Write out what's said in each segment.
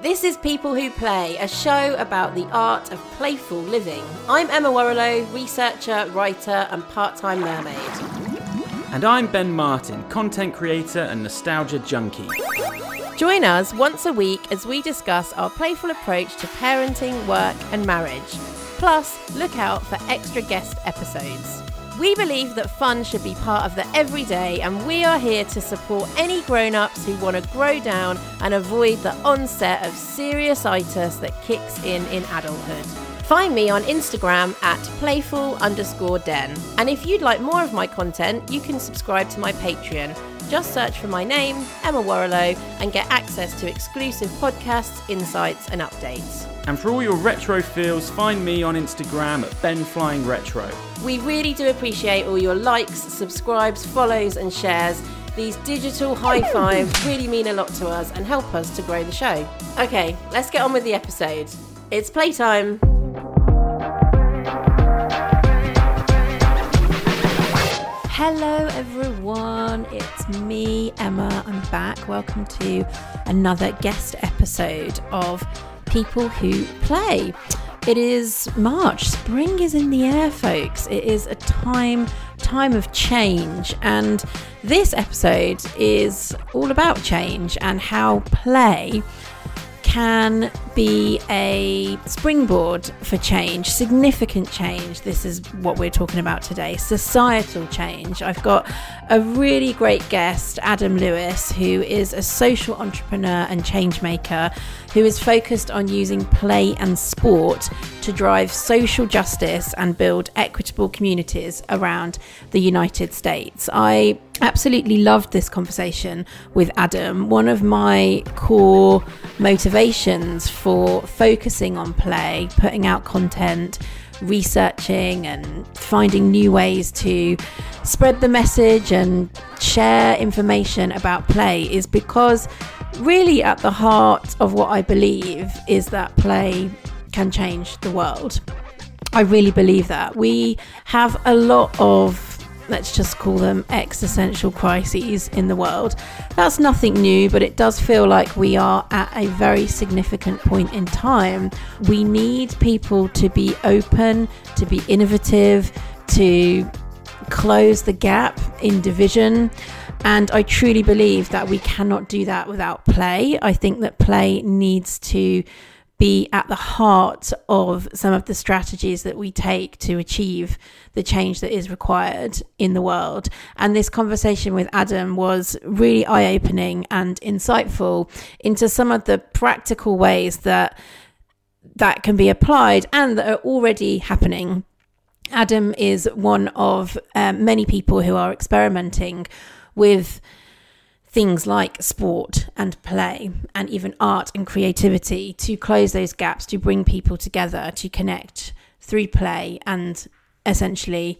This is People Who Play, a show about the art of playful living. I'm Emma Warrilow, researcher, writer, and part time mermaid. And I'm Ben Martin, content creator and nostalgia junkie. Join us once a week as we discuss our playful approach to parenting, work, and marriage. Plus, look out for extra guest episodes. We believe that fun should be part of the everyday, and we are here to support any grown ups who want to grow down and avoid the onset of serious itis that kicks in in adulthood. Find me on Instagram at playful underscore den. And if you'd like more of my content, you can subscribe to my Patreon. Just search for my name, Emma Warrilow, and get access to exclusive podcasts, insights, and updates. And for all your retro feels, find me on Instagram at Ben Flying Retro. We really do appreciate all your likes, subscribes, follows, and shares. These digital high fives really mean a lot to us and help us to grow the show. Okay, let's get on with the episode. It's playtime. Hello, everyone. It's me, Emma. I'm back. Welcome to another guest episode of People Who Play. It is March. Spring is in the air, folks. It is a time time of change, and this episode is all about change and how play can be a springboard for change, significant change. This is what we're talking about today societal change. I've got a really great guest, Adam Lewis, who is a social entrepreneur and change maker who is focused on using play and sport to drive social justice and build equitable communities around the United States. I absolutely loved this conversation with Adam. One of my core motivations for focusing on play, putting out content, researching and finding new ways to spread the message and share information about play is because really at the heart of what I believe is that play can change the world. I really believe that. We have a lot of let's just call them existential crises in the world. That's nothing new, but it does feel like we are at a very significant point in time. We need people to be open, to be innovative, to close the gap in division. And I truly believe that we cannot do that without play. I think that play needs to be at the heart of some of the strategies that we take to achieve the change that is required in the world. And this conversation with Adam was really eye opening and insightful into some of the practical ways that that can be applied and that are already happening. Adam is one of um, many people who are experimenting with things like sport and play and even art and creativity to close those gaps, to bring people together, to connect through play and essentially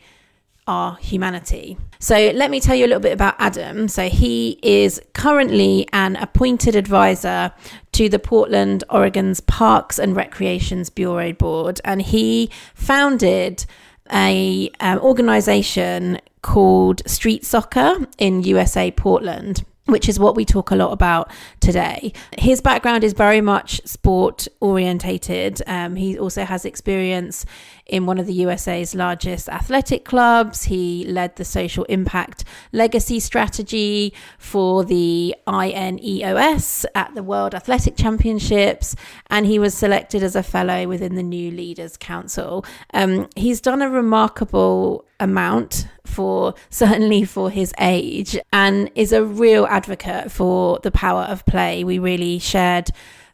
our humanity. So, let me tell you a little bit about Adam. So, he is currently an appointed advisor to the Portland, Oregon's Parks and Recreations Bureau Board, and he founded a um, organization called Street Soccer in USA Portland which is what we talk a lot about today. His background is very much sport orientated. Um, he also has experience in one of the USA's largest athletic clubs. He led the social impact legacy strategy for the INEOS at the World Athletic Championships, and he was selected as a fellow within the New Leaders Council. Um, he's done a remarkable amount for certainly for his age and is a real advocate for the power of play. We really shared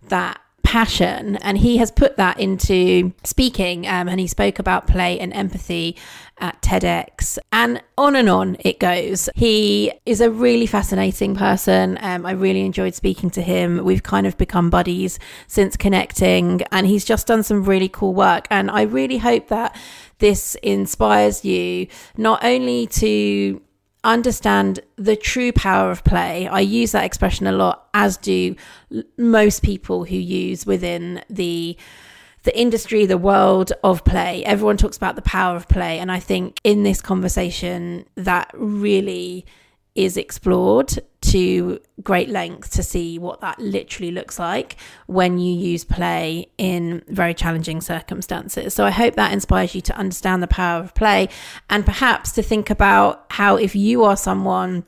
that passion and he has put that into speaking um, and he spoke about play and empathy at TEDx and on and on it goes. He is a really fascinating person. Um, I really enjoyed speaking to him. We've kind of become buddies since connecting and he's just done some really cool work and I really hope that this inspires you not only to understand the true power of play. I use that expression a lot, as do most people who use within the the industry, the world of play. Everyone talks about the power of play, and I think in this conversation that really is explored to great length to see what that literally looks like when you use play in very challenging circumstances. So I hope that inspires you to understand the power of play and perhaps to think about how, if you are someone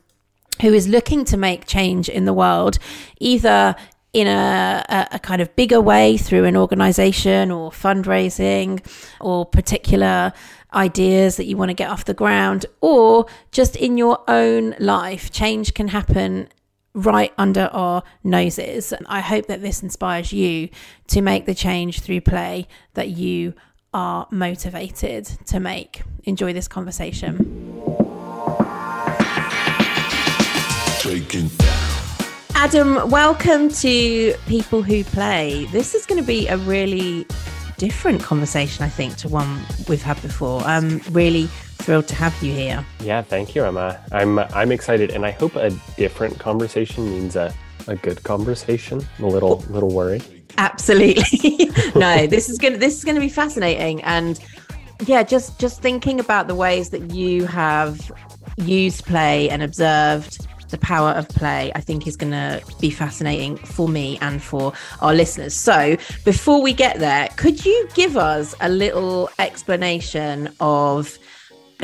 who is looking to make change in the world, either in a, a, kind of bigger way through an organization or fundraising or particular ideas that you want to get off the ground, or just in your own life. Change can happen right under our noses. And I hope that this inspires you to make the change through play that you are motivated to make. Enjoy this conversation. Adam, welcome to People Who Play. This is going to be a really different conversation, I think, to one we've had before. I'm really thrilled to have you here. Yeah, thank you, Emma. I'm I'm excited, and I hope a different conversation means a, a good conversation. I'm a little little worried. Absolutely. no, this is gonna this is gonna be fascinating, and yeah, just just thinking about the ways that you have used play and observed the power of play, I think is going to be fascinating for me and for our listeners. So, before we get there, could you give us a little explanation of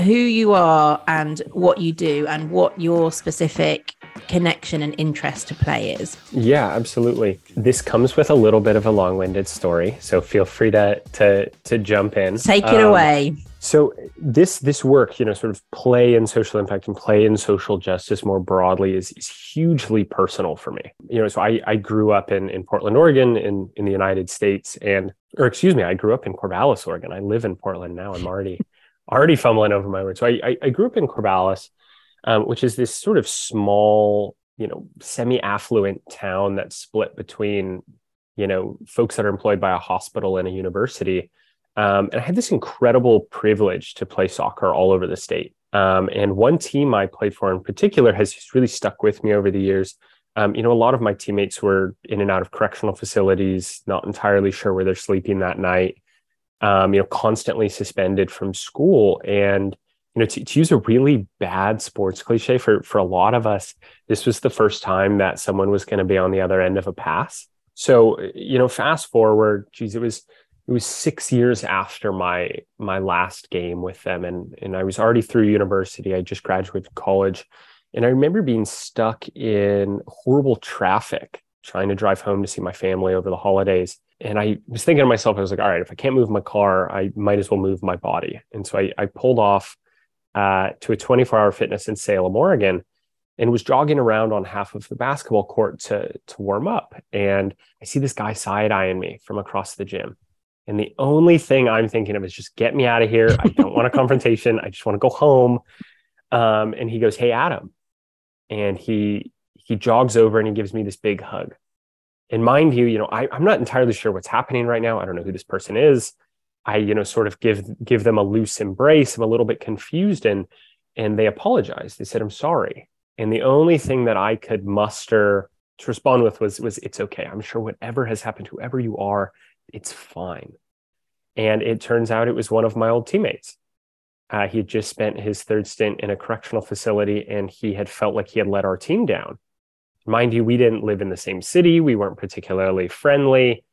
who you are and what you do and what your specific connection and interest to play is? Yeah, absolutely. This comes with a little bit of a long-winded story, so feel free to to to jump in. Take it um, away. So this this work, you know, sort of play and social impact and play and social justice more broadly is, is hugely personal for me. You know, so I, I grew up in, in Portland, Oregon in, in the United States and or excuse me, I grew up in Corvallis, Oregon. I live in Portland now. I'm already already fumbling over my words. So I, I, I grew up in Corvallis, um, which is this sort of small, you know, semi-affluent town that's split between, you know, folks that are employed by a hospital and a university um, and I had this incredible privilege to play soccer all over the state. Um, and one team I played for in particular has really stuck with me over the years. Um, you know, a lot of my teammates were in and out of correctional facilities, not entirely sure where they're sleeping that night, um, you know, constantly suspended from school. And, you know, to, to use a really bad sports cliche for, for a lot of us, this was the first time that someone was going to be on the other end of a pass. So, you know, fast forward, geez, it was it was six years after my my last game with them and and i was already through university. I just graduated college and i remember being stuck in horrible traffic trying to drive home to see my family over the holidays. And i was thinking to myself i was like all right if i can't move my car i might as well move my body. And so i, I pulled off uh, to a 24 hour fitness in salem oregon and was jogging around on half of the basketball court to to warm up. And i see this guy side eyeing me from across the gym and the only thing I'm thinking of is just get me out of here. I don't want a confrontation. I just want to go home. Um, and he goes, Hey, Adam. And he he jogs over and he gives me this big hug. And mind you, you know, I, I'm not entirely sure what's happening right now. I don't know who this person is. I, you know, sort of give give them a loose embrace. I'm a little bit confused and and they apologized. They said, I'm sorry. And the only thing that I could muster to respond with was was it's okay. I'm sure whatever has happened, whoever you are, it's fine. And it turns out it was one of my old teammates. Uh, he had just spent his third stint in a correctional facility and he had felt like he had let our team down. Mind you, we didn't live in the same city. We weren't particularly friendly.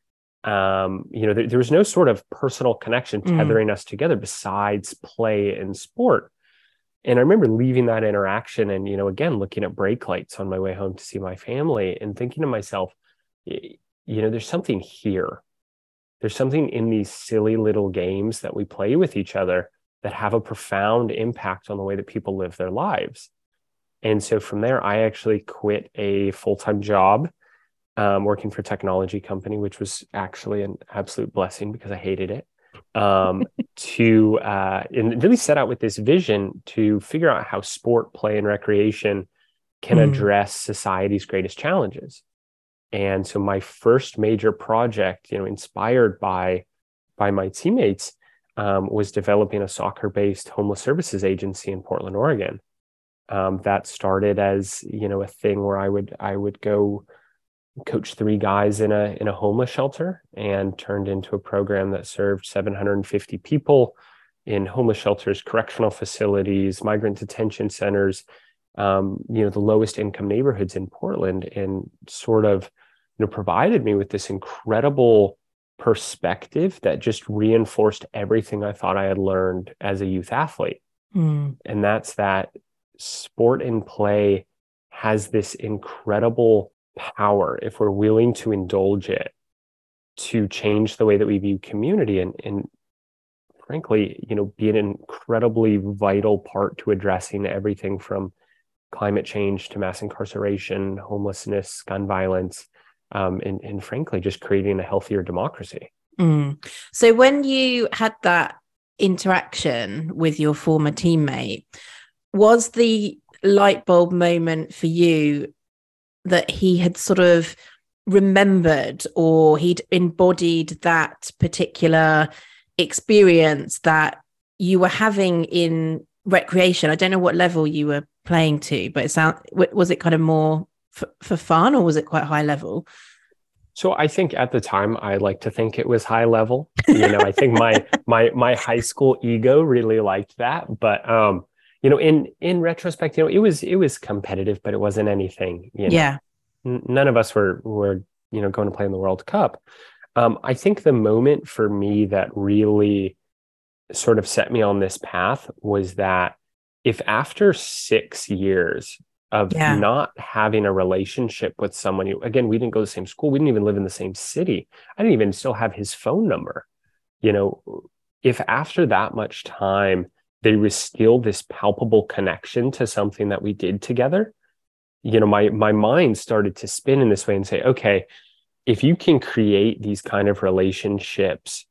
Um, you know, there, there, was no sort of personal connection mm. tethering mm. us together besides play and sport. And I remember leaving that interaction and, you know, again, looking at brake lights on my way home to see my family and thinking to myself, you know, there's something here there's something in these silly little games that we play with each other that have a profound impact on the way that people live their lives. And so from there, I actually quit a full time job um, working for a technology company, which was actually an absolute blessing because I hated it. Um, to uh, and really set out with this vision to figure out how sport, play, and recreation can mm. address society's greatest challenges. And so my first major project, you know, inspired by by my teammates, um, was developing a soccer-based homeless services agency in Portland, Oregon. Um, that started as you know a thing where I would I would go coach three guys in a in a homeless shelter and turned into a program that served 750 people in homeless shelters, correctional facilities, migrant detention centers, um, you know the lowest income neighborhoods in Portland and sort of you know provided me with this incredible perspective that just reinforced everything I thought I had learned as a youth athlete. Mm. And that's that sport and play has this incredible power if we're willing to indulge it to change the way that we view community and, and frankly, you know, be an incredibly vital part to addressing everything from climate change to mass incarceration, homelessness, gun violence, um, and, and frankly, just creating a healthier democracy. Mm. So when you had that interaction with your former teammate, was the light bulb moment for you that he had sort of remembered or he'd embodied that particular experience that you were having in recreation? I don't know what level you were playing to, but it was it kind of more for, for fun or was it quite high level? So I think at the time I like to think it was high level. You know, I think my my my high school ego really liked that, but um you know in in retrospect you know it was it was competitive but it wasn't anything you know? yeah N- none of us were were you know going to play in the world cup um i think the moment for me that really sort of set me on this path was that if after 6 years of yeah. not having a relationship with someone you again we didn't go to the same school we didn't even live in the same city i didn't even still have his phone number you know if after that much time there was still this palpable connection to something that we did together you know my my mind started to spin in this way and say okay if you can create these kind of relationships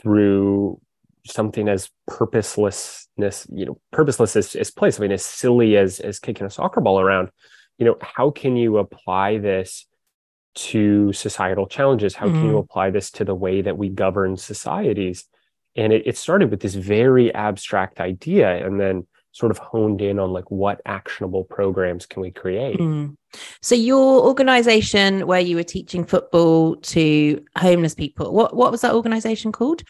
through something as purposelessness you know purposeless as, as play something as silly as as kicking a soccer ball around you know how can you apply this to societal challenges how mm-hmm. can you mm-hmm. apply this to the way that we govern societies and it, it started with this very abstract idea and then sort of honed in on like what actionable programs can we create mm. so your organization where you were teaching football to homeless people what what was that organization called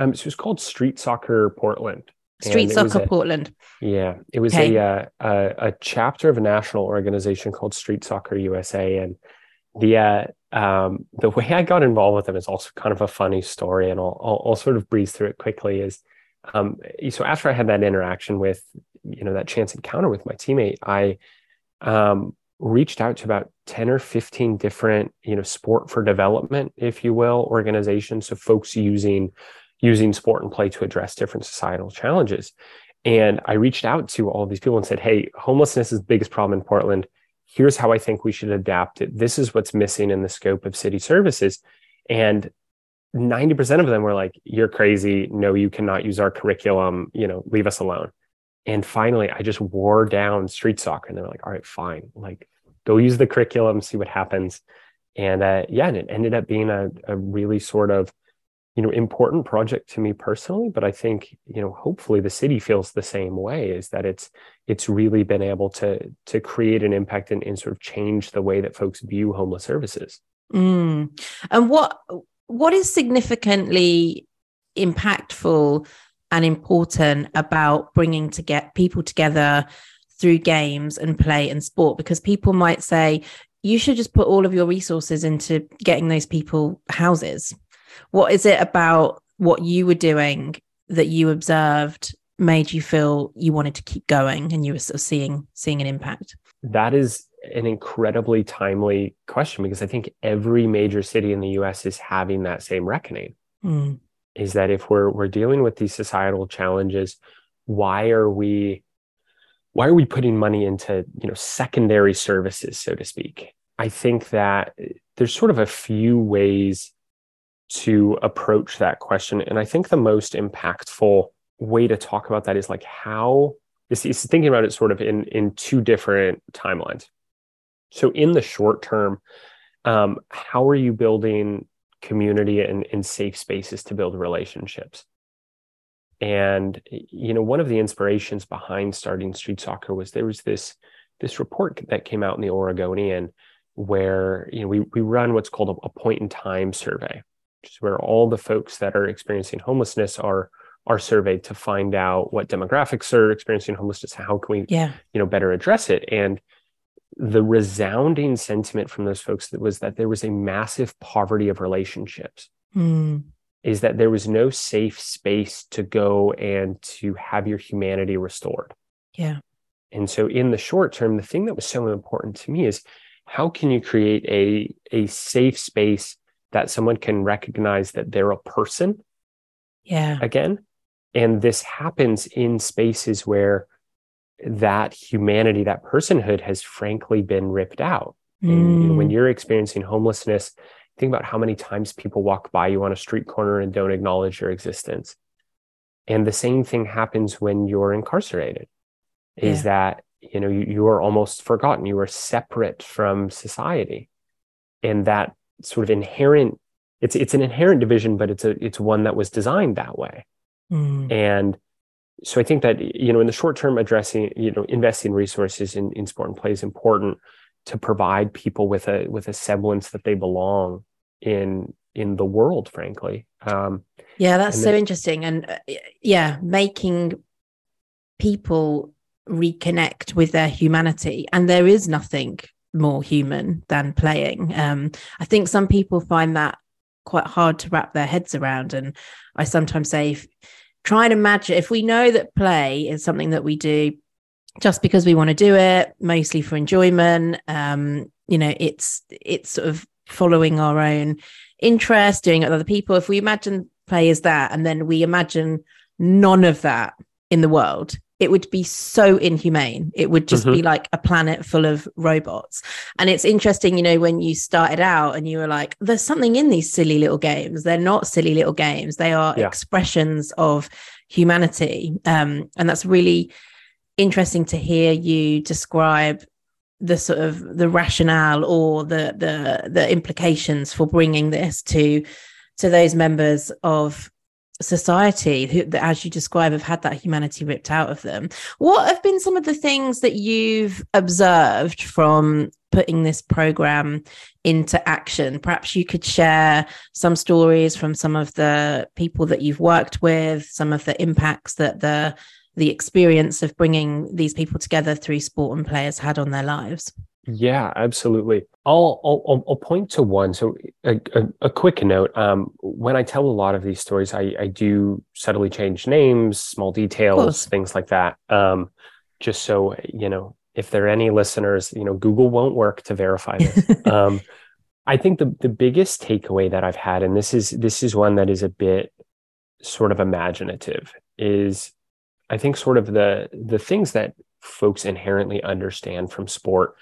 um so it was called street soccer portland street soccer a, portland yeah it was okay. a, uh, a a chapter of a national organization called street soccer usa and the uh, um, the way I got involved with them is also kind of a funny story, and I'll, I'll, I'll sort of breeze through it quickly. Is um, so after I had that interaction with you know that chance encounter with my teammate, I um, reached out to about ten or fifteen different you know sport for development, if you will, organizations. So folks using using sport and play to address different societal challenges. And I reached out to all these people and said, "Hey, homelessness is the biggest problem in Portland." here's how I think we should adapt it. This is what's missing in the scope of city services. And 90% of them were like, you're crazy. No, you cannot use our curriculum. You know, leave us alone. And finally, I just wore down street soccer and they were like, all right, fine. Like, go use the curriculum, see what happens. And uh, yeah, and it ended up being a, a really sort of you know important project to me personally but i think you know hopefully the city feels the same way is that it's it's really been able to to create an impact and, and sort of change the way that folks view homeless services. Mm. and what what is significantly impactful and important about bringing to get people together through games and play and sport? Because people might say you should just put all of your resources into getting those people houses what is it about what you were doing that you observed made you feel you wanted to keep going and you were sort of seeing seeing an impact? That is an incredibly timely question because I think every major city in the US is having that same reckoning. Mm. Is that if we're we're dealing with these societal challenges, why are we why are we putting money into, you know, secondary services, so to speak? I think that there's sort of a few ways to approach that question. And I think the most impactful way to talk about that is like how is, is thinking about it sort of in in two different timelines. So in the short term, um, how are you building community and, and safe spaces to build relationships? And you know, one of the inspirations behind starting street soccer was there was this this report that came out in the Oregonian where you know we we run what's called a, a point in time survey, which is where all the folks that are experiencing homelessness are are surveyed to find out what demographics are experiencing homelessness how can we yeah. you know better address it. And the resounding sentiment from those folks was that there was a massive poverty of relationships. Mm. is that there was no safe space to go and to have your humanity restored. Yeah. And so in the short term the thing that was so important to me is how can you create a a safe space that someone can recognize that they're a person yeah. again. And this happens in spaces where that humanity that personhood has frankly been ripped out. Mm. and, you know, when you're experiencing homelessness think about how many times people walk by you on a street corner and don't acknowledge your existence. And the same thing happens when you're incarcerated is Yeah. that you know you, you are almost forgotten. You are separate from society. And that sort of inherent it's it's an inherent division but it's a it's one that was designed that way Mm. and so i think that you know in the short term addressing you know investing resources in, in sport and play is important to provide people with a with a semblance that they belong in in the world frankly um Yeah, that's And so then- interesting. And uh, yeah, making people reconnect with their humanity. And there is nothing more human than playing. Um, I think some people find that quite hard to wrap their heads around. And I sometimes say, if, try and imagine if we know that play is something that we do just because we want to do it, mostly for enjoyment. Um, you know, it's it's sort of following our own interest, doing it with other people. If we imagine play as that, and then we imagine none of that in the world, it would be so inhumane. It would just be like a planet full of robots. And it's interesting, you know, when you started out and you were like, there's something in these silly little games. They're not silly little games, they are Yeah. expressions of humanity. Um, and that's really interesting to hear you describe the sort of the rationale or the the the implications for bringing this to to those members of society who that, as you describe have had that humanity ripped out of them. What have been some of the things that you've observed from putting this program into action? Perhaps you could share some stories from some of the people that you've worked with some of the impacts that the the experience of bringing these people together through sport and play has had on their lives Yeah, absolutely. I'll I'll I'll- point to one. So a, a, a quick note. Um, when I tell a lot of these stories, I I do subtly change names, small details, things like that. Um, just so you know, if there are any listeners, you know, Google won't work to verify this. um, I think the the biggest takeaway that I've had, and this is this is one that is a bit sort of imaginative, is I think sort of the the things that folks inherently understand from sport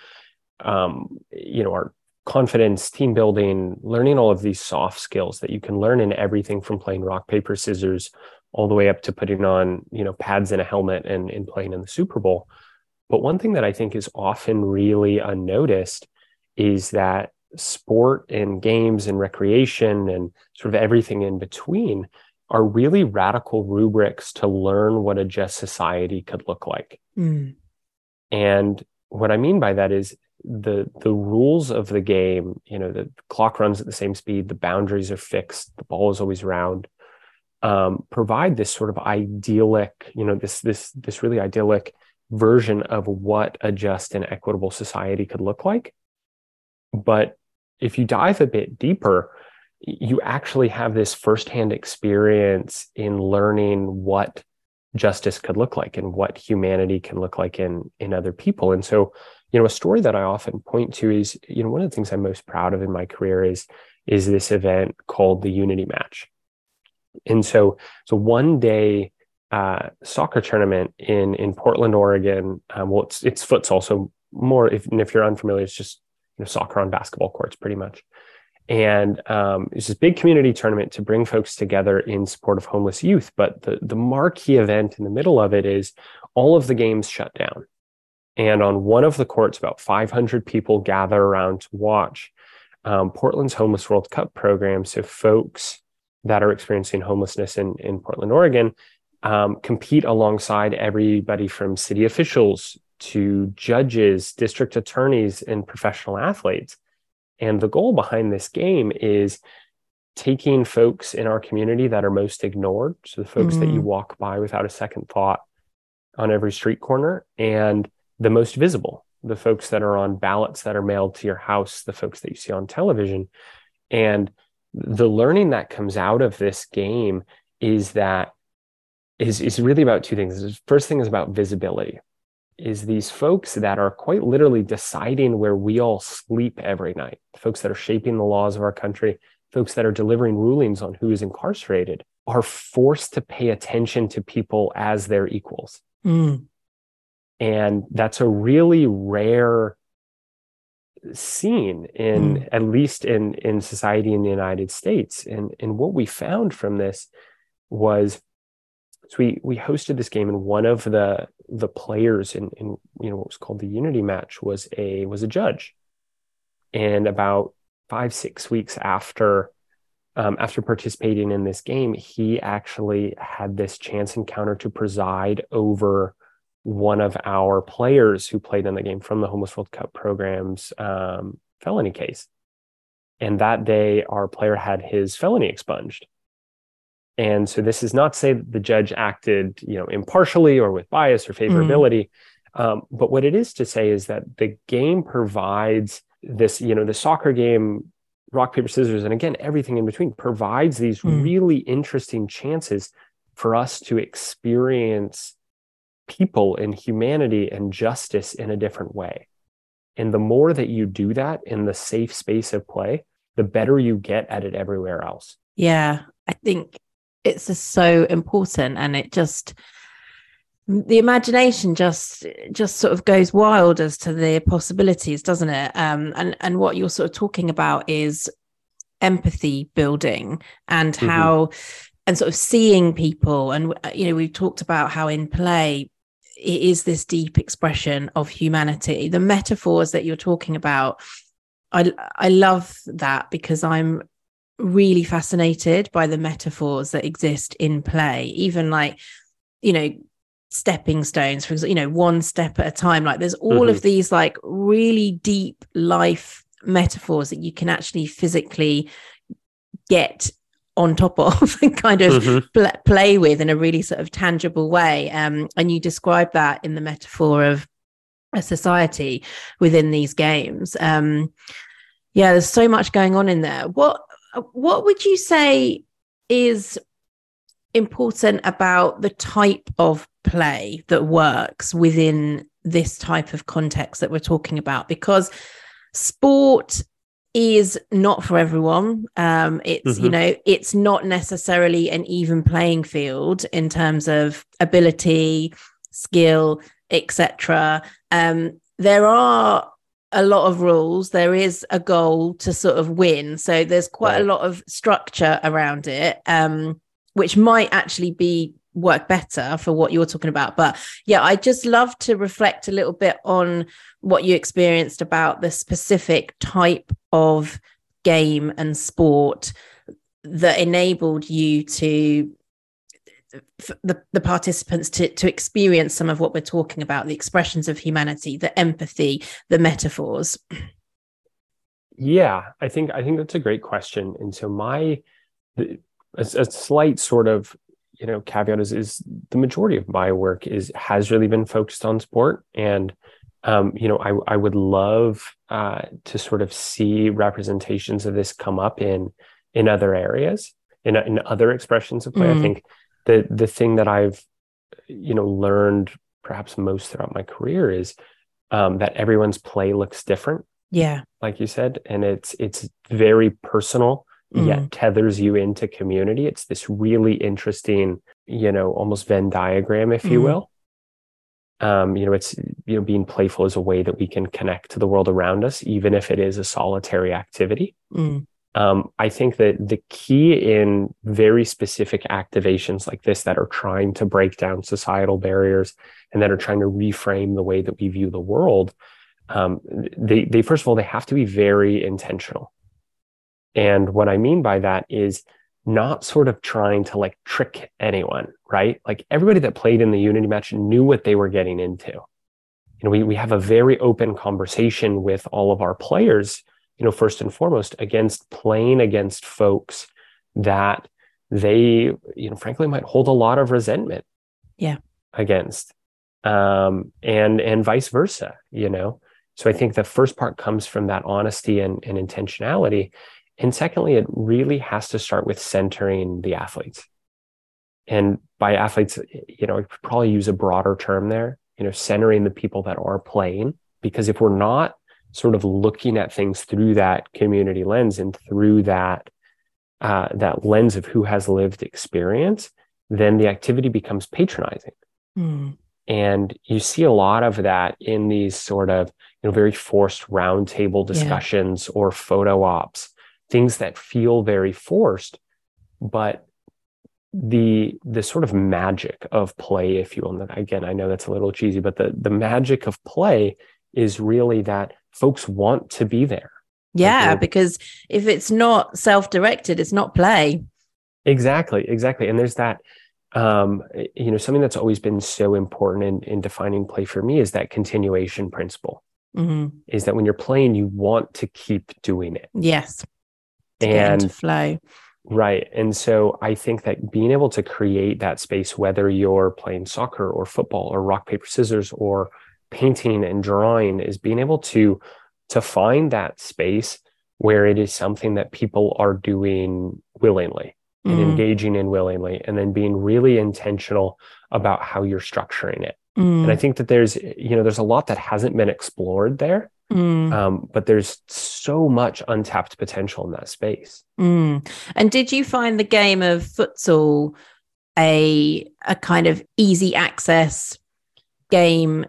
um, you know, our confidence, team building, learning all of these soft skills that you can learn in everything from playing rock, paper, scissors, all the way up to putting on, you know, pads and a helmet and, and playing in the Super Bowl. But one thing that I think is often really unnoticed is that sport and games and recreation and sort of everything in between are really radical rubrics to learn what a just society could look like. Mm. And what I mean by that is the the rules of the game, you know, the clock runs at the same speed, the boundaries are fixed, the ball is always round, um, provide this sort of idyllic, you know, this this this really idyllic version of what a just and equitable society could look like. But if you dive a bit deeper, you actually have this firsthand experience in learning what justice could look like and what humanity can look like in in other people and so you know a story that i often point to is you know one of the things i'm most proud of in my career is is this event called the unity match and so so one day uh, soccer tournament in in portland oregon um, well it's it's futsal so more if, if you're unfamiliar it's just you know soccer on basketball courts pretty much and um, it's this big community tournament to bring folks together in support of homeless youth. But the the marquee event in the middle of it is all of the games shut down, and on one of the courts, about 500 people gather around to watch um, Portland's Homeless World Cup program. So folks that are experiencing homelessness in in Portland, Oregon, um, compete alongside everybody from city officials to judges, district attorneys, and professional athletes. And the goal behind this game is taking folks in our community that are most ignored, so the folks mm. that you Mm. walk by without a second thought on every street corner, and the most visible, the folks that are on ballots that are mailed to your house, the folks that you see on television. And the learning that comes out of this game is that is, is really about two things. The first thing is about visibility is these folks that are quite literally deciding where we all sleep every night, folks that are shaping the laws of our country, folks that are delivering rulings on who is incarcerated, are forced to pay attention to people as their equals. Mm. And that's a really rare scene in Mm. at least in in society in the United States. And and what we found from this was so we we hosted this game and one of the the players in in you know what was called the unity match was a was a judge and about five six weeks after um, after participating in this game he actually had this chance encounter to preside over one of our players who played in the game from the homeless world cup program's um, felony case and that day our player had his felony expunged and so this is not to say that the judge acted, you know, impartially or with bias or favorability. Um, but what it is to say is that the game provides this, you know, the soccer game, rock, paper, scissors, and again, everything in between provides these Mm. really interesting chances for us to experience people and humanity and justice in a different way. And the more that you do that in the safe space of play, the better you get at it everywhere else. Yeah, I think it's just so important, and it just the imagination just just sort of goes wild as to the possibilities, doesn't it? Um, and and what you're sort of talking about is empathy building and Mhm. how and sort of seeing people and uh, you know we've talked about how in play it is this deep expression of humanity. The metaphors that you're talking about i i love that because i'm really fascinated by the metaphors that exist in play. Even like you know stepping stones for example you know one step at a time. Like there's all of mm-hmm. these like really deep life metaphors that you can actually physically get on top of and kind of Mhm. pl- play with in a really sort of tangible way. Um, and you describe that in the metaphor of a society within these games. Um, yeah there's so much going on in there. What what would you say is important about the type of play that works within this type of context that we're talking about? Because sport is not for everyone. Um it's you Mhm. know it's not necessarily an even playing field in terms of ability skill etc um there are a lot of rules. There is a goal to sort of win. So there's quite a lot of structure around it um which might actually be work better for what you're talking about but yeah i just love to reflect a little bit on what you experienced about the specific type of game and sport that enabled you to the, the participants to to experience some of what we're talking about the expressions of humanity the empathy the metaphors Yeah, I think I think that's a great question. And so my a, a slight sort of you know caveat is is the majority of my work is has really been focused on sport and um, you know I I would love uh, to sort of see representations of this come up in in other areas in in other expressions of play. I Mm. think the the thing that I've you know learned perhaps most throughout my career is um, that everyone's play looks different yeah like you said and it's it's very personal Mm. yet tethers you into community it's this really interesting you know almost venn diagram if you Mm. will um you know it's you know being playful is a way that we can connect to the world around us even if it is a solitary activity Mm. um, I think that the key in very specific activations like this that are trying to break down societal barriers and that are trying to reframe the way that we view the world, um, they, they first of all they have to be very intentional. And what I mean by that is not sort of trying to like trick anyone, right? Like everybody that played in the Unity match knew what they were getting into. You know, we we have a very open conversation with all of our players you know, first and foremost, against playing against folks that they, you know, frankly might hold a lot of resentment Yeah. against. Um, and and vice versa, you know. So I think the first part comes from that honesty and, and intentionality. And secondly, it really has to start with centering the athletes. And by athletes, you know, I could probably use a broader term there, you know, centering the people that are playing. Because if we're not sort of looking at things through that community lens and through that uh, that lens of who has lived experience, then the activity becomes patronizing. Mm. And you see a lot of that in these sort of, you know, very forced roundtable discussions yeah. or photo ops, things that feel very forced, but the the sort of magic of play, if you will. And again, I know that's a little cheesy, but the the magic of play is really that folks want to be there. Yeah, like because if it's not self-directed, it's not play. Exactly, exactly. And there's that um, you know, something that's always been so important in, in defining play for me is that continuation principle. Mm-hmm. Is that when you're playing, you want to keep doing it. Yes. And flow. Right. And so I think that being able to create that space, whether you're playing soccer or football or rock, paper, scissors or painting and drawing, is being able to to find that space where it is something that people are doing willingly and Mm. engaging in willingly and then being really intentional about how you're structuring it Mm. and i think that there's you know there's a lot that hasn't been explored there Mm. um, but there's so much untapped potential in that space Mm. And did you find the game of futsal a a kind of easy access game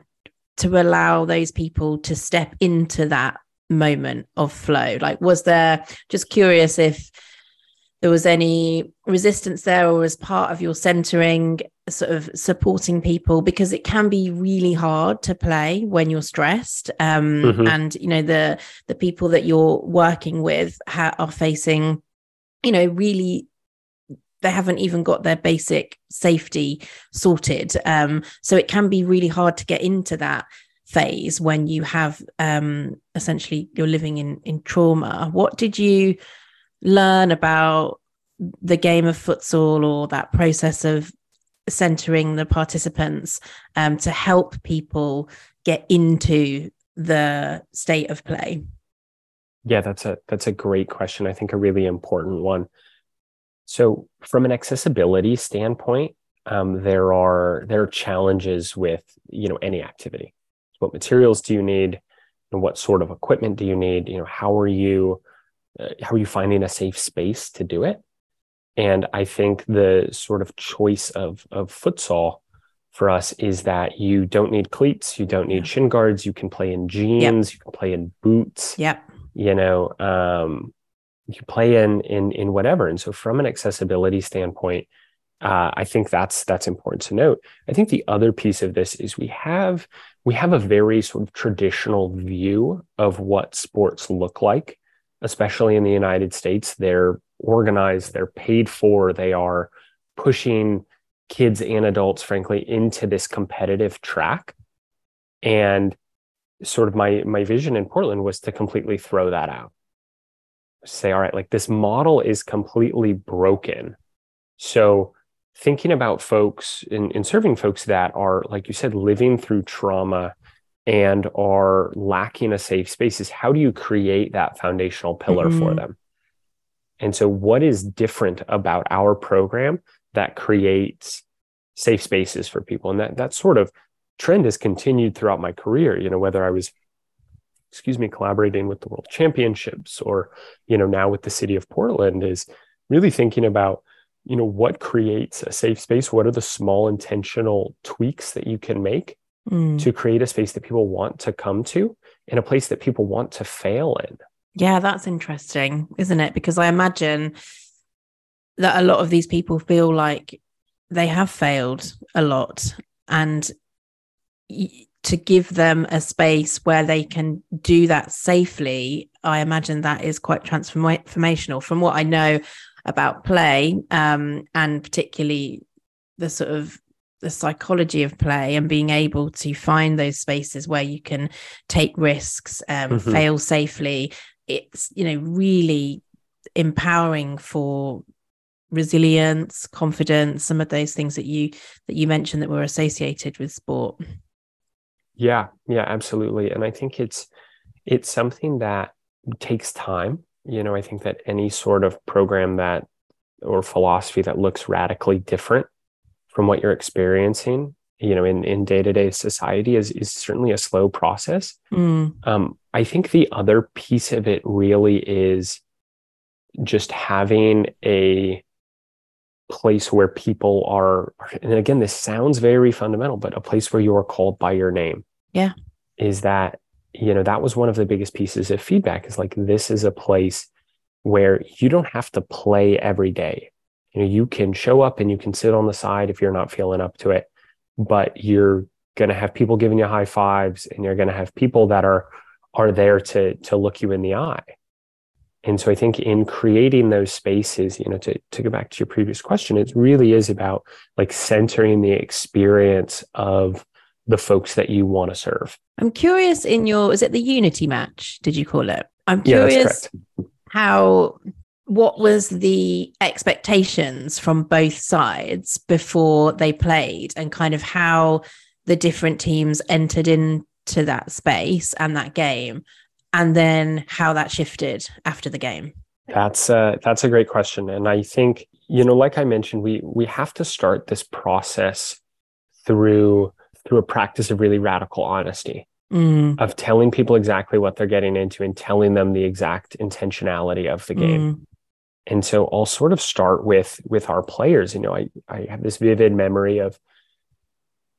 to allow those people to step into that moment of flow? Like, was there just curious if there was any resistance there or as part of your centering sort of supporting people because it can be really hard to play when you're stressed um, Mhm. and you know the the people that you're working with ha- are facing you know really they haven't even got their basic safety sorted um, so it can be really hard to get into that phase when you have um, essentially you're living in in trauma what did you learn about the game of futsal or that process of centering the participants um, to help people get into the state of play? Yeah that's a that's a great question. I think a really important one. So from an accessibility standpoint um, there are there are challenges with you know any activity. What materials do you need? And what sort of equipment do you need? You know how are you how are you finding a safe space to do it? And i think the sort of choice of of futsal for us is that you don't need cleats you don't need shin guards you can play in jeans you can play in boots yep. you know um you play in in in whatever. And so from an accessibility standpoint uh, I think that's that's important to note. I think the other piece of this is we have we have a very sort of traditional view of what sports look like, especially in the United States. They're organized, they're paid for, they are pushing kids and adults, frankly, into this competitive track. And sort of my my vision in Portland was to completely throw that out. Say, all right, like this model is completely broken. So thinking about folks and, in serving folks that are, like you said, living through trauma and are lacking a safe space is how do you create that foundational pillar for Mhm. them? And so, what is different about our program that creates safe spaces for people? And that that sort of trend has continued throughout my career. You know, whether I was, excuse me, collaborating with the World Championships or you know now with the City of Portland, is really thinking about you know what creates a safe space what are the small intentional tweaks that you can make Mm. to create a space that people want to come to and a place that people want to fail in Yeah, that's interesting, isn't it? Because I imagine that a lot of these people feel like they have failed a lot and to give them a space where they can do that safely i imagine that is quite transformational from what i know about play um, and particularly the sort of the psychology of play and being able to find those spaces where you can take risks um, Mhm. fail safely it's you know really empowering for resilience, confidence, some of those things that you that you mentioned that were associated with sport. Yeah, yeah, absolutely. And I think it's it's something that takes time. You know, I think that any sort of program that or philosophy that looks radically different from what you're experiencing you know in in day-to-day society is is certainly a slow process. Mm. um, i think the other piece of it really is just having a place where people are and again this sounds very fundamental but a place where you are called by your name. Yeah. Is that you know that was one of the biggest pieces of feedback is like this is a place where you don't have to play every day you know you can show up and you can sit on the side if you're not feeling up to it but you're going to have people giving you high fives and you're going to have people that are are there to to look you in the eye. And so i think in creating those spaces you know to, to go back to your previous question it really is about like centering the experience of the folks that you want to serve. I'm curious in your is it the unity match did you call it? I'm curious yeah, how what was the expectations from both sides before they played and kind of how the different teams entered into that space and that game and then how that shifted after the game? That's a, that's a great question. And i think you know like i mentioned we we have to start this process through through a practice of really radical honesty mm. of telling people exactly what they're getting into and telling them the exact intentionality of the game. Mm and so I'll sort of start with with our players. You know, I I have this vivid memory of,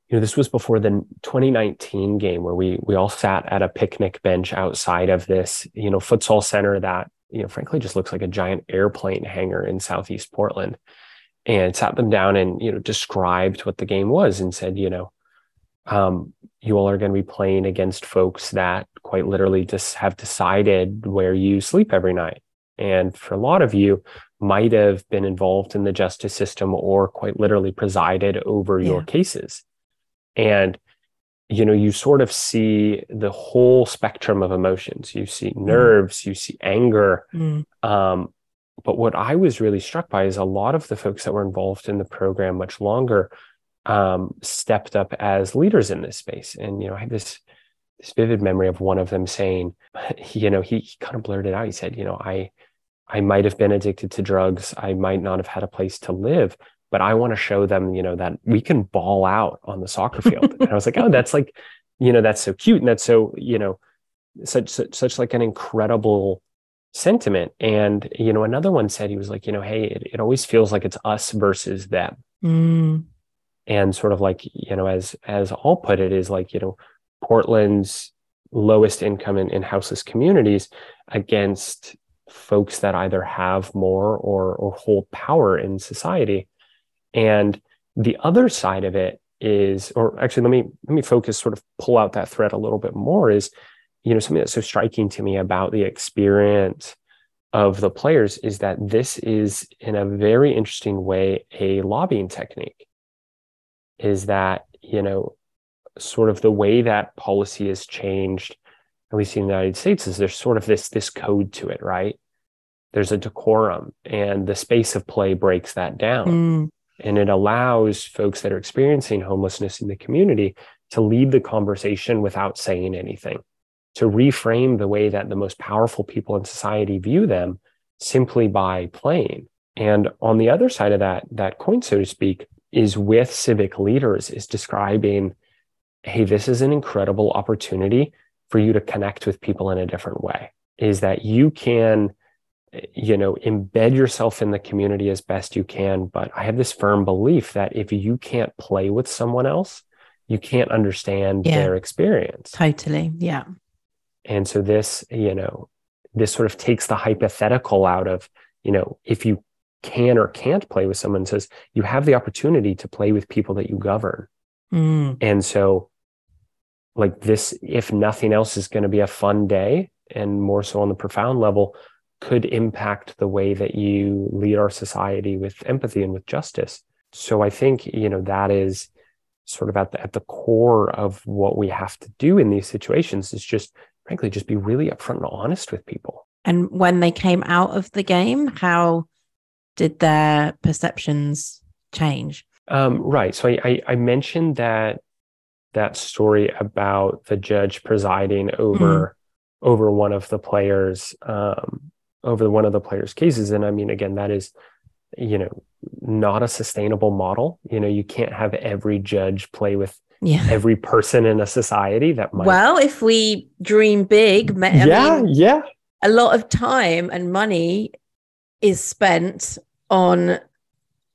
you know, this was before the 2019 game where we we all sat at a picnic bench outside of this, you know, futsal center that you know, frankly, just looks like a giant airplane hangar in Southeast Portland, and sat them down and you know described what the game was and said, you know, um, you all are going to be playing against folks that quite literally just have decided where you sleep every night and for a lot of you might have been involved in the justice system or quite literally presided over yeah. your cases and you know you sort of see the whole spectrum of emotions you see mm. nerves mm. you see anger mm. um, but what i was really struck by is a lot of the folks that were involved in the program much longer um, stepped up as leaders in this space and you know i have this this vivid memory of one of them saying you know he, he kind of blurted out he said you know i I might have been addicted to drugs. I might not have had a place to live, but I want to show them, you know, that we can ball out on the soccer field. and I was like, oh, that's like, you know, that's so cute. And that's so, you know, such, such, such like an incredible sentiment. And, you know, another one said, he was like, you know, hey, it, it always feels like it's us versus them. Mm. And sort of like, you know, as, as I'll put it is like, you know, Portland's lowest income in, in houseless communities against folks that either have more or or hold power in society. And the other side of it is or actually let me let me focus sort of pull out that thread a little bit more is you know something that's so striking to me about the experience of the players is that this is in a very interesting way a lobbying technique. Is that you know sort of the way that policy has changed at least in the United States, is there's sort of this this code to it, right? There's a decorum, and the space of play breaks that down, mm. and it allows folks that are experiencing homelessness in the community to lead the conversation without saying anything, to reframe the way that the most powerful people in society view them simply by playing. And on the other side of that that coin, so to speak, is with civic leaders is describing, hey, this is an incredible opportunity for you to connect with people in a different way is that you can you know embed yourself in the community as best you can. But i have this firm belief that if you can't play with someone else you can't understand yeah, their experience. Totally. Yeah. And so this you know this sort of takes the hypothetical out of you know if you can or can't play with someone says you have the opportunity to play with people that you govern. Mm. and so like this, if nothing else, is going to be a fun day and more so on the profound level, could impact the way that you lead our society with empathy and with justice. So I think, you know, that is sort of at the, at the core of what we have to do in these situations is just, frankly, just be really upfront and honest with people. And when they came out of the game, how did their perceptions change? Um, right. So I, I, I, mentioned that that story about the judge presiding over mm. over one of the players um, over one of the players' cases, and I mean, again, that is you know not a sustainable model. You know, you can't have every judge play with yeah. every person in a society that might. Well, if we dream big, I yeah, mean, yeah, a lot of time and money is spent on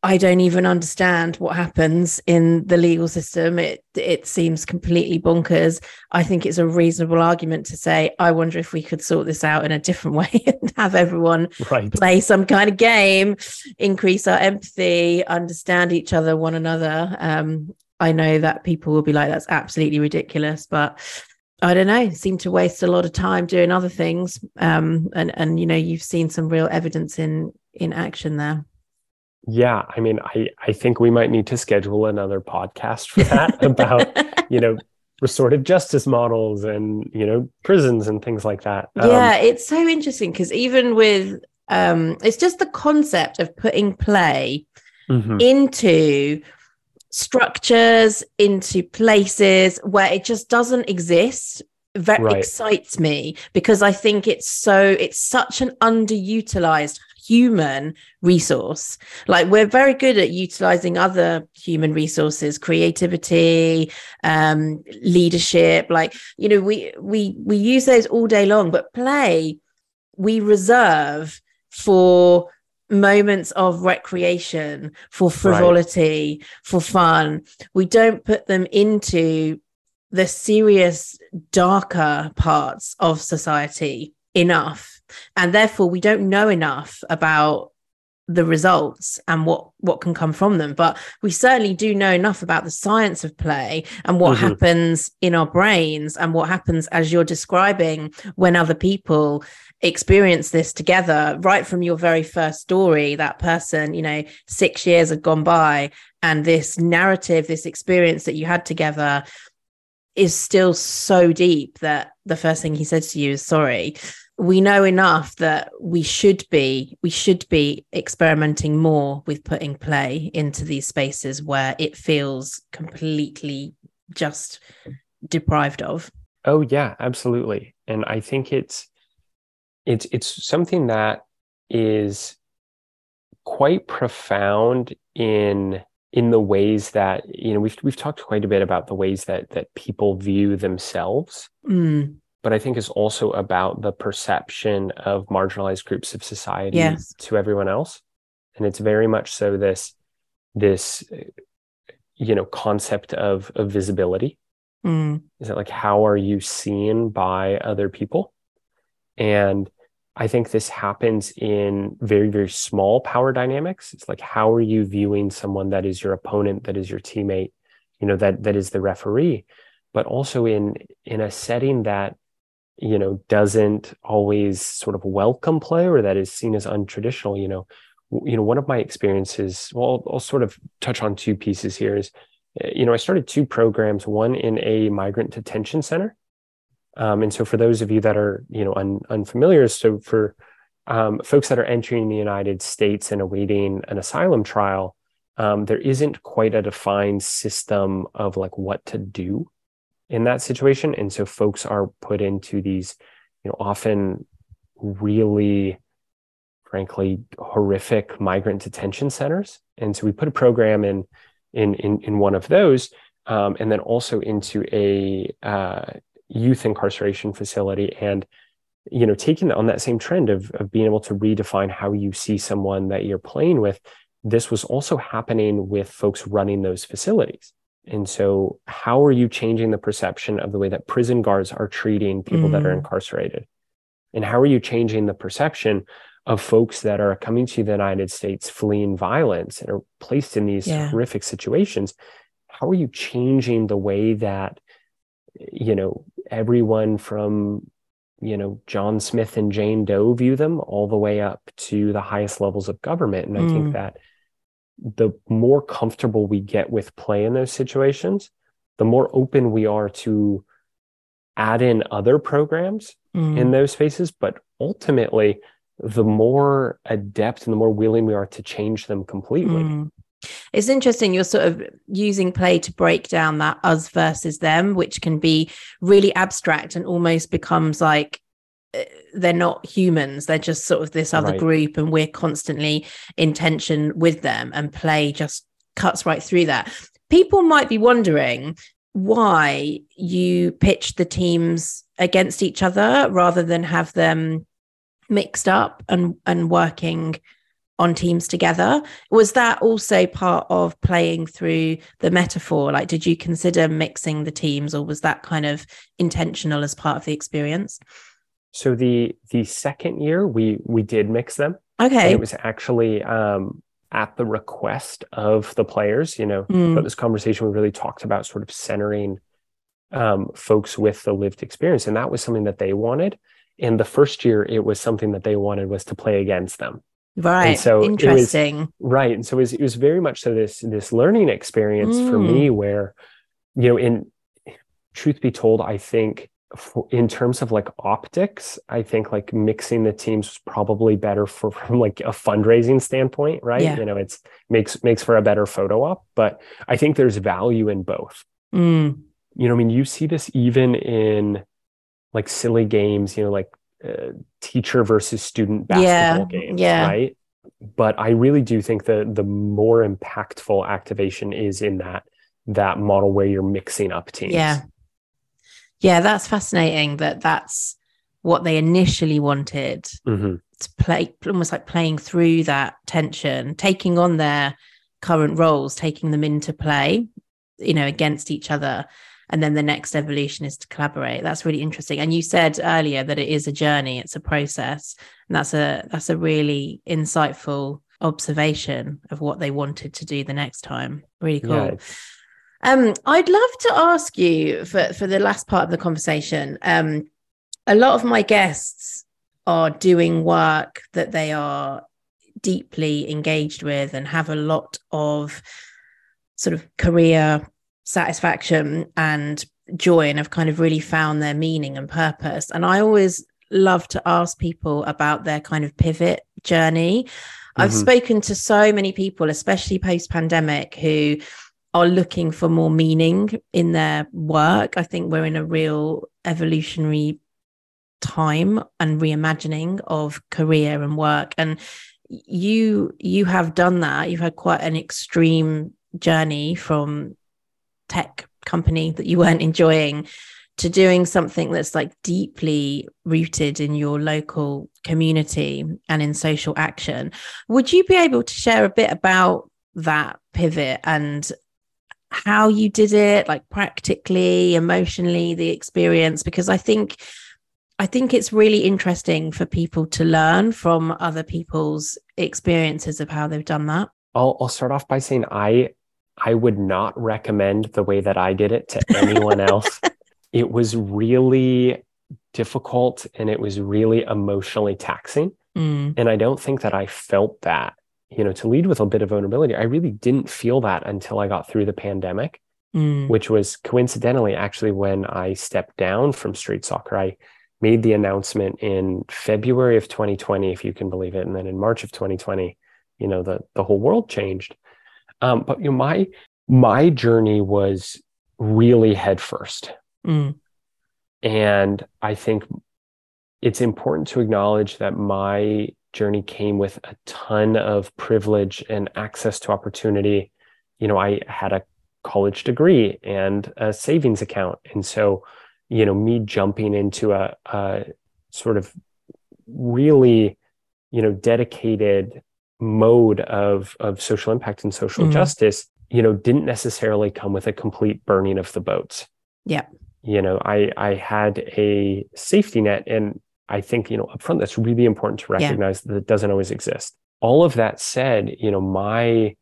I don't even understand what happens in the legal system. It it seems completely bonkers. I think it's a reasonable argument to say, I wonder if we could sort this out in a different way and have everyone right. play some kind of game, increase our empathy, understand each other, one another. Um, I know that people will be like, that's absolutely ridiculous, but I don't know, seem to waste a lot of time doing other things. Um, and and you know, you've seen some real evidence in in action there. Yeah, I mean, I I think we might need to schedule another podcast for that about you know restorative justice models and you know prisons and things like that. Um, yeah, it's so interesting because even with um, it's just the concept of putting play mm-hmm. into structures, into places where it just doesn't exist that right. excites me because I think it's so it's such an underutilized human resource. Like we're very good at utilizing other human resources, creativity, um, leadership. Like you know, we we we use those all day long, but play we reserve for moments of recreation, for frivolity, right. for fun. We don't put them into the serious, darker parts of society enough. And therefore, we don't know enough about the results and what what can come from them. But we certainly do know enough about the science of play and what mm-hmm. happens in our brains and what happens as you're describing when other people experience this together. Right from your very first story that person you know 6 years had gone by and this narrative this experience that you had together is still so deep that the first thing he said to you is sorry we know enough that we should be we should be experimenting more with putting play into these spaces where it feels completely just deprived of. Oh yeah absolutely. And i think it's it's it's something that is quite profound in in the ways that you know we've we've talked quite a bit about the ways that that people view themselves. Mm but I think is also about the perception of marginalized groups of society yes. to everyone else. And it's very much so this this you know concept of of visibility. Mm. Is it like how are you seen by other people? And I think this happens in very, very small power dynamics. It's like, how are you viewing someone that is your opponent, that is your teammate, you know, that that is the referee, but also in in a setting that you know doesn't always sort of welcome play or that is seen as untraditional you know you know one of my experiences well I'll, I'll, sort of touch on two pieces here is eh, you know i started two programs one in a migrant detention center. Um, and so for those of you that are you know un, unfamiliar so for um, folks that are entering the united states and awaiting an asylum trial um, there isn't quite a defined system of like what to do in that situation. And so folks are put into these, you know, often really, frankly, horrific migrant detention centers. And so we put a program in in in, in one of those, um, and then also into a uh, youth incarceration facility. And you know, taking on that same trend of of being able to redefine how you see someone that you're playing with, this was also happening with folks running those facilities. And so, how are you changing the perception of the way that prison guards are treating people mm. that are mm. incarcerated? And how are you changing the perception of folks that are coming to the United States fleeing violence and are placed in these yeah. horrific situations? How are you changing the way that, you know, everyone from, you know, John Smith and Jane Doe view them all the way up to the highest levels of government? And I think mm. that the more comfortable we get with play in those situations, the more open we are to add in other programs mm. in those spaces. But ultimately, the more adept and the more willing we are to change them completely. Mm. It's interesting. You're sort of using play to break down that us versus them, which can be really abstract and almost becomes like they're not humans. They're just sort of this other Right. group, and we're constantly in tension with them, and play just cuts right through that. People might be wondering why you pitch the teams against each other rather than have them mixed up and and working on teams together was that also part of playing through the metaphor like did you consider mixing the teams or was that kind of intentional as part of the experience So the the second year we we did mix them. And okay it was actually um, at the request of the players. You know, Mm. but this conversation we really talked about sort of centering um, folks with the lived experience, and that was something that they wanted. In the first year, it was something that they wanted was to play against them. right so it was- interesting Right. And so it was, it was very much so this this learning experience for Mm. me where, you know, in truth be told, I think for, in terms of like optics, I think like mixing the teams is probably better for from like a fundraising standpoint, right? Yeah. You know, it's makes makes for a better photo op, but I think there's value in both. Mm, You know, I mean, you see this even in like silly games, you know, like uh, teacher versus student Yeah, basketball games, yeah. right? But I really do think that the more impactful activation is in that that model where you're mixing up teams. yeah yeah that's fascinating that that's what they initially wanted Mhm. to play almost like playing through that tension taking on their current roles taking them into play you know against each other and then the next evolution is to collaborate that's really interesting and you said earlier that it is a journey it's a process and that's a that's a really insightful observation of what they wanted to do the next time really cool Yeah. Um, I'd love to ask you for, for the last part of the conversation. Um, a lot of my guests are doing work that they are deeply engaged with and have a lot of sort of career satisfaction and joy and have kind of really found their meaning and purpose. And I always love to ask people about their kind of pivot journey. I've Mhm. spoken to so many people, especially post pandemic, who are looking for more meaning in their work. I think we're in a real evolutionary time and reimagining of career and work. And you you have done that. You've had quite an extreme journey from tech company that you weren't enjoying to doing something that's like deeply rooted in your local community and in social action. Would you be able to share a bit about that pivot and how you did it like practically emotionally the experience because i think i think it's really interesting for people to learn from other people's experiences of how they've done that I'll, I'll start off by saying I I would not recommend the way that I did it to anyone else. It was really difficult and it was really emotionally taxing. Mm, And I don't think that I felt that, you know, to lead with a bit of vulnerability. I really didn't feel that until I got through the pandemic, mm, which was coincidentally actually when I stepped down from street soccer. I made the announcement in February of 2020, if you can believe it. And then in March of 2020, you know, the, the whole world changed. Um, but you know, my my journey was really headfirst. mm, And I think it's important to acknowledge that my journey came with a ton of privilege and access to opportunity. You know, I had a college degree and a savings account. And so, you know, me jumping into a, a sort of really, you know, dedicated mode of, of social impact and social Mhm. justice, you know, didn't necessarily come with a complete burning of the boats yeah you know i i had a safety net and i think you know upfront that's really important to Yeah. recognize that it doesn't always exist. All of that said you know my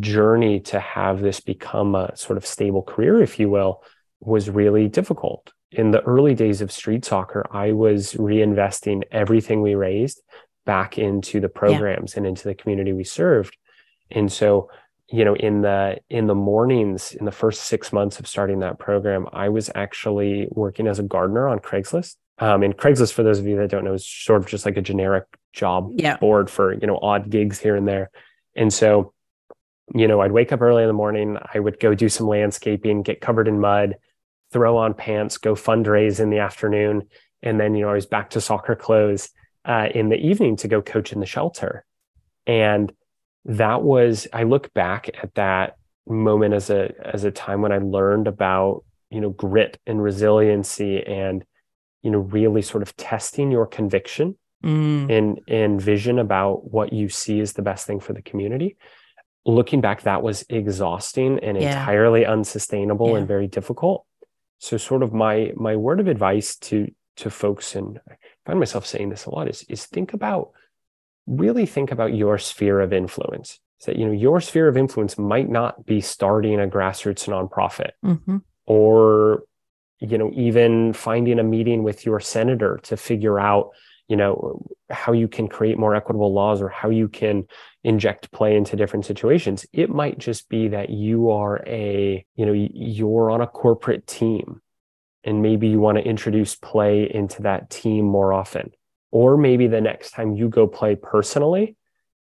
journey to have this become a sort of stable career if you will was really difficult. In the early days of street soccer i was reinvesting everything we raised back into the programs and into the community we served. And so you know in the in the mornings in the first six months of starting that program i was actually working as a gardener on craigslist um, and craigslist for those of you that don't know is sort of just like a generic job Yeah. board for you know odd gigs here and there and so you know i'd wake up early in the morning i would go do some landscaping get covered in mud throw on pants go fundraise in the afternoon and then you know i was back to soccer clothes uh, in the evening to go coach in the shelter and that was i look back at that moment as a as a time when i learned about you know grit and resiliency and you know really sort of testing your conviction Mm. and and vision about what you see is the best thing for the community looking back that was exhausting and Yeah. entirely unsustainable Yeah. and very difficult so sort of my my word of advice to to folks and i find myself saying this a lot is is think about really think about your sphere of influence so that you know your sphere of influence might not be starting a grassroots nonprofit hmm or you know even finding a meeting with your senator to figure out you know how you can create more equitable laws or how you can inject play into different situations it might just be that you are a you know you're on a corporate team and maybe you want to introduce play into that team more often or maybe the next time you go play personally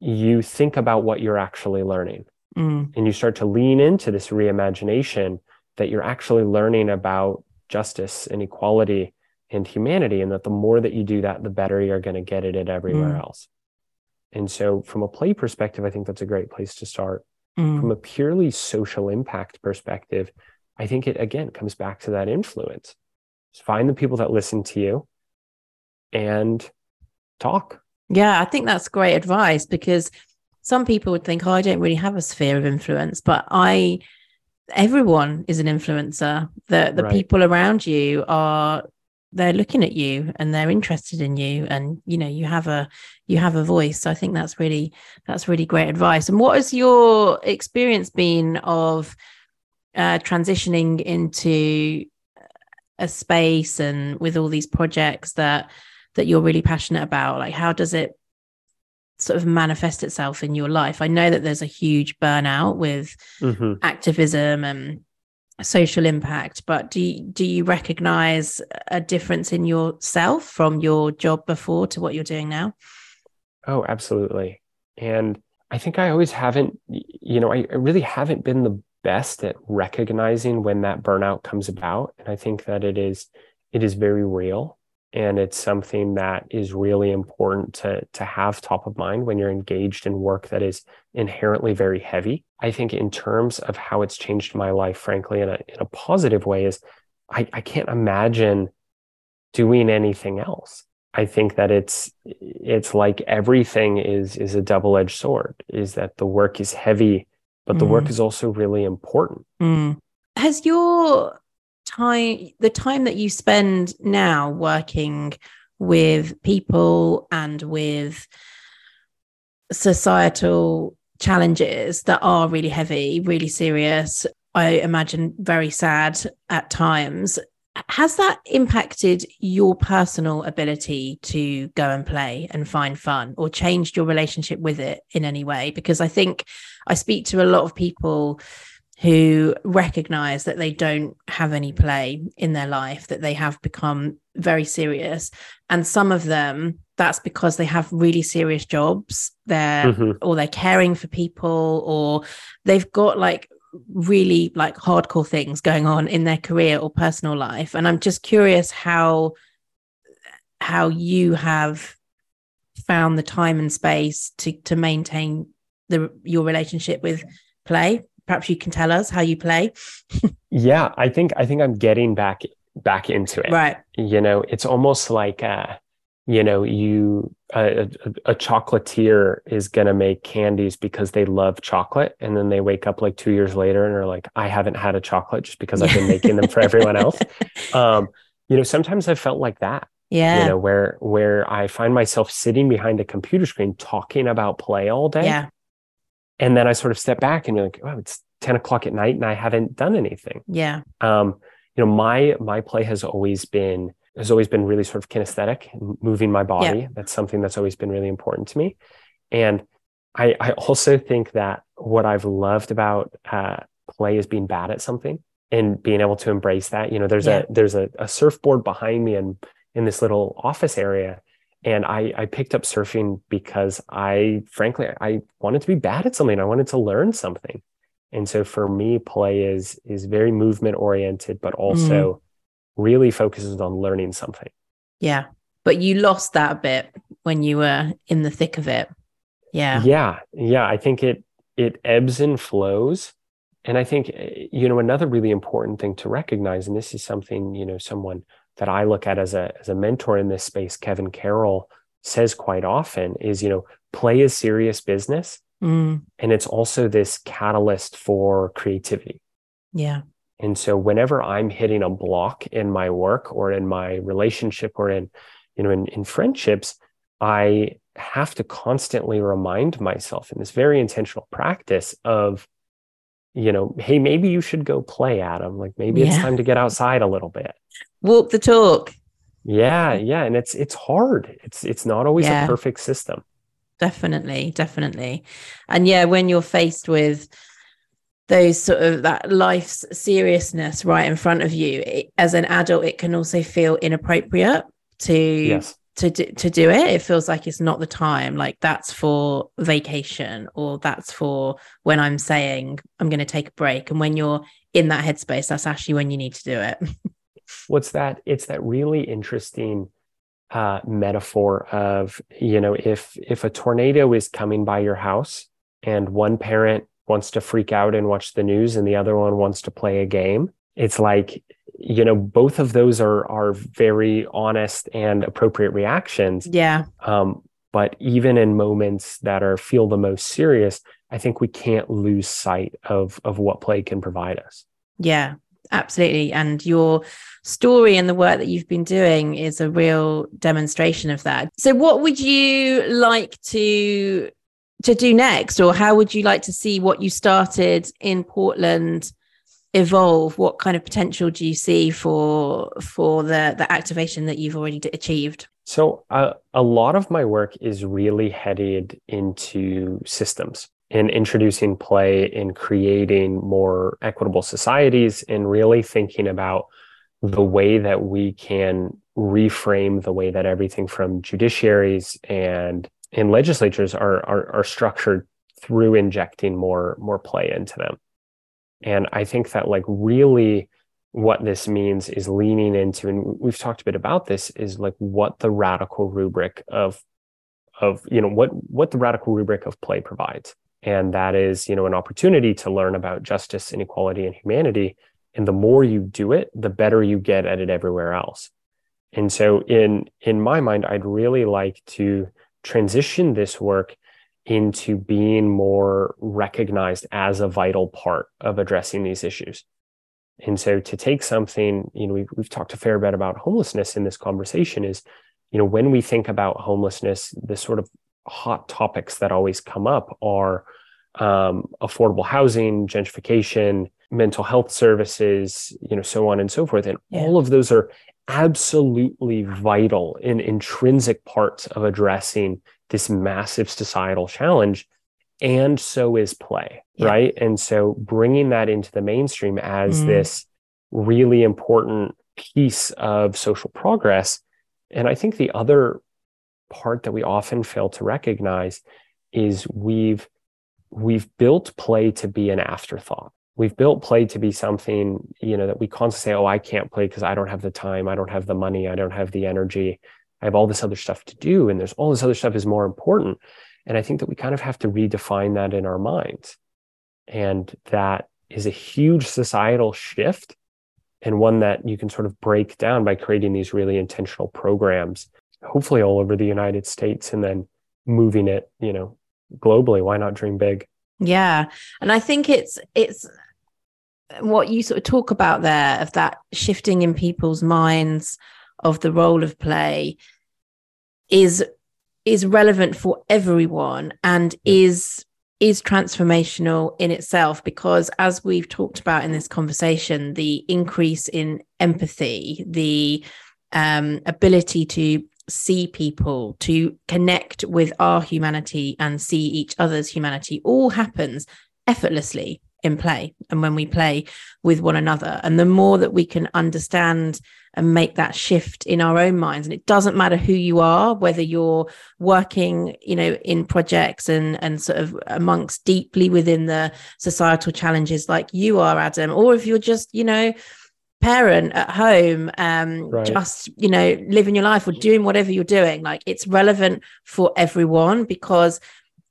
you think about what you're actually learning Mm. and you start to lean into this reimagination that you're actually learning about justice and equality and humanity and that the more that you do that the better you're going to get at it everywhere Mm. else and so from a play perspective i think that's a great place to start Mm. from a purely social impact perspective i think it again comes back to that influence Just find the people that listen to you and talk Yeah, I think that's great advice because some people would think, oh, I don't really have a sphere of influence, but I, everyone is an influencer. The the Right. people around you are they're looking at you and they're interested in you and you know you have a you have a voice so i think that's really that's really great advice and what has your experience been of uh transitioning into a space and with all these projects that that you're really passionate about like how does it sort of manifest itself in your life i know that there's a huge burnout with Mhm. activism and social impact but do you, do you recognize a difference in yourself from your job before to what you're doing now Oh, absolutely. And I think I always haven't, you know, I, I really haven't been the best at recognizing when that burnout comes about. And I think that it is, it is very real. And it's something that is really important to, to have top of mind when you're engaged in work that is inherently very heavy. I think in terms of how it's changed my life, frankly, in a, in a positive way is I, I can't imagine doing anything else. I think that it's it's like everything is is a double-edged sword is that the work is heavy but the work Mm. is also really important. Mm. Has your time, the time that you spend now working with people and with societal challenges that are really heavy, really serious, I imagine very sad at times. Has that impacted your personal ability to go and play and find fun or changed your relationship with it in any way? Because I think I speak to a lot of people who recognize that they don't have any play in their life, that they have become very serious. And some of them, that's because they have really serious jobs. They're Mhm. or they're caring for people, or they've got like really like hardcore things going on in their career or personal life. And I'm just curious how how you have found the time and space to to maintain the your relationship with play perhaps you can tell us how you play Yeah, I think I think I'm getting back back into it. right You know, it's almost like uh you know, you a, a, a chocolatier is going to make candies because they love chocolate and then they wake up like 2 years later and are like I haven't had a chocolate just because I've been making them for everyone else. Um you know, sometimes I felt like that. yeah you know where where i find myself sitting behind a computer screen talking about play all day yeah and then i sort of step back and you're like oh it's 10 o'clock at night and i haven't done anything. Yeah. Um you know my my play has always been has always been really sort of kinesthetic and moving my body. That's something that's always been really important to me. And i i also think that what i've loved about uh play is being bad at something and being able to embrace that. You know there's Yeah. a there's a, a surfboard behind me and in this little office area and I, I picked up surfing because I, frankly, I wanted to be bad at something. I wanted to learn something. And so for me, play is is very movement oriented, but also mm. really focuses on learning something. Yeah. But you lost that a bit when you were in the thick of it. Yeah. Yeah. Yeah. I think it it ebbs and flows. And I think, you know, another really important thing to recognize, and this is something, you know, someone that I look at as a as a mentor in this space, Kevin Carroll, says quite often is, you know, play is serious business Mm. And it's also this catalyst for creativity. Yeah. And so whenever I'm hitting a block in my work or in my relationship or in, you know, in, in friendships, I have to constantly remind myself in this very intentional practice of, you know, hey, maybe you should go play, Adam. Like maybe yeah. it's time to get outside a little bit. Walk the talk. Yeah, yeah. And it's it's hard. It's it's not always yeah. a perfect system definitely definitely and yeah when you're faced with those sort of that life's seriousness right in front of you it, as an adult it can also feel inappropriate to yes. to do, to do it it feels like it's not the time like that's for vacation or that's for when i'm saying i'm going to take a break and when you're in that headspace that's actually when you need to do it what's that? It's that really interesting uh, metaphor of you know if if a tornado is coming by your house and one parent wants to freak out and watch the news and the other one wants to play a game it's like you know both of those are are very honest and appropriate reactions. Yeah. Um but even in moments that are feel the most serious i think we can't lose sight of of what play can provide us. Yeah absolutely. And your story and the work that you've been doing is a real demonstration of that. So what would you like to to do next? Or how would you like to see what you started in portland evolve? What kind of potential do you see for for the the activation that you've already achieved? So uh, a lot of my work is really headed into systems in introducing play in creating more equitable societies and really thinking about the way that we can reframe the way that everything from judiciaries and in legislatures are, are, are structured through injecting more more play into them. And i think that like really what this means is leaning into and we've talked a bit about this is like what the radical rubric of of you know what what the radical rubric of play provides. And that is you know an opportunity to learn about justice inequality and humanity and the more you do it the better you get at it everywhere else. And so in in my mind i'd really like to transition this work into being more recognized as a vital part of addressing these issues. And so to take something you know we've, we've talked a fair bit about homelessness in this conversation is you know when we think about homelessness the sort of hot topics that always come up are um, affordable housing, gentrification, mental health services, you know, so on and so forth. And yeah. all of those are absolutely vital and intrinsic parts of addressing this massive societal challenge. And so is play, yeah. right? And so bringing that into the mainstream as mm. this really important piece of social progress. And I think the other part that we often fail to recognize is we've we've built play to be an afterthought we've built play to be something you know that we constantly say oh i can't play because i don't have the time i don't have the money i don't have the energy i have all this other stuff to do and there's all this other stuff is more important and i think that we kind of have to redefine that in our minds and that is a huge societal shift and one that you can sort of break down by creating these really intentional programs hopefully all over the United States and then moving it, you know, globally. Why not dream big? Yeah. And I think it's it's what you sort of talk about there of that shifting in people's minds of the role of play is is relevant for everyone and is is transformational in itself because as we've talked about in this conversation the increase in empathy the um, ability to see people, to connect with our humanity and see each other's humanity all happens effortlessly in play and when we play with one another. And the more that we can understand and make that shift in our own minds, and it doesn't matter who you are, whether you're working, you know, in projects and and sort of amongst deeply within the societal challenges like you are, Adam, or if you're just, you know, parent at home um right. just you know living your life or doing whatever you're doing like it's relevant for everyone because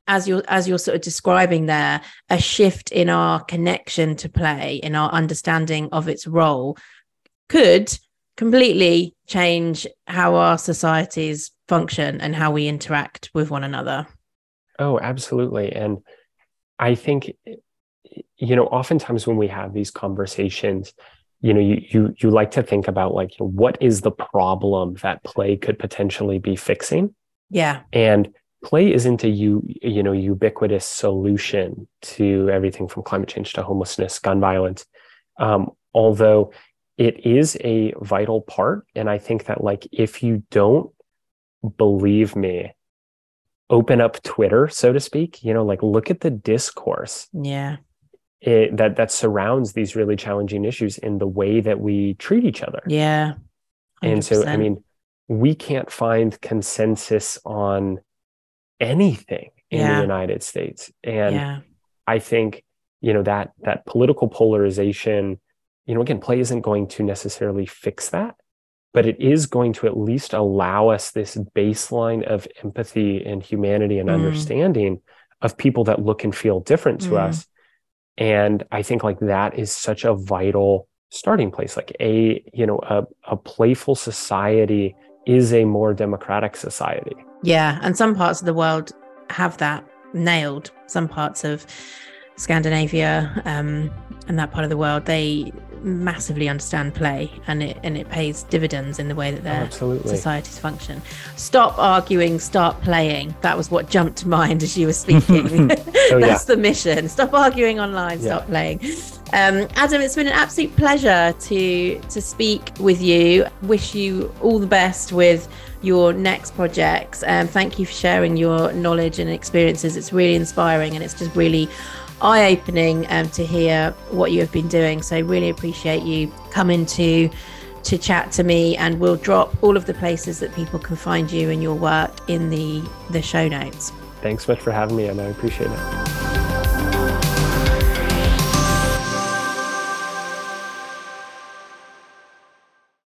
as you're as you're sort of describing there a shift in our connection to play in our understanding of its role could completely change how our societies function and how we interact with one another. Oh absolutely. And i think you know oftentimes when we have these conversations you know you you you like to think about like you know, what is the problem that play could potentially be fixing? Yeah. And play isn't a you you know ubiquitous solution to everything from climate change to homelessness gun violence. Um, although it is a vital part and i think that like if you don't believe me open up twitter so to speak you know like look at the discourse yeah. it, that that surrounds these really challenging issues in the way that we treat each other. Yeah. 100%. and so i mean we can't find consensus on anything in yeah. the United States. And yeah. I think, you know, that that political polarization, you know, again, play isn't going to necessarily fix that, but it is going to at least allow us this baseline of empathy and humanity and mm. understanding of people that look and feel different to mm. us. And I think like that is such a vital starting place. Like a, you know, a, a playful society is a more democratic society. Yeah. And some parts of the world have that nailed. Some parts of Scandinavia um, and that part of the world, they massively understand play and it and it pays dividends in the way that their oh, societies function. Stop arguing, start playing. That was what jumped to mind as you were speaking. oh, That's yeah. the mission. Stop arguing online, yeah. stop playing. Um, Adam, it's been an absolute pleasure to to speak with you. Wish you all the best with your next projects. Um, thank you for sharing your knowledge and experiences. It's really inspiring and it's just really eye opening um, to hear what you have been doing. So, really appreciate you coming to to chat to me and we'll drop all of the places that people can find you and your work in the the show notes thanks so much for having me and i appreciate it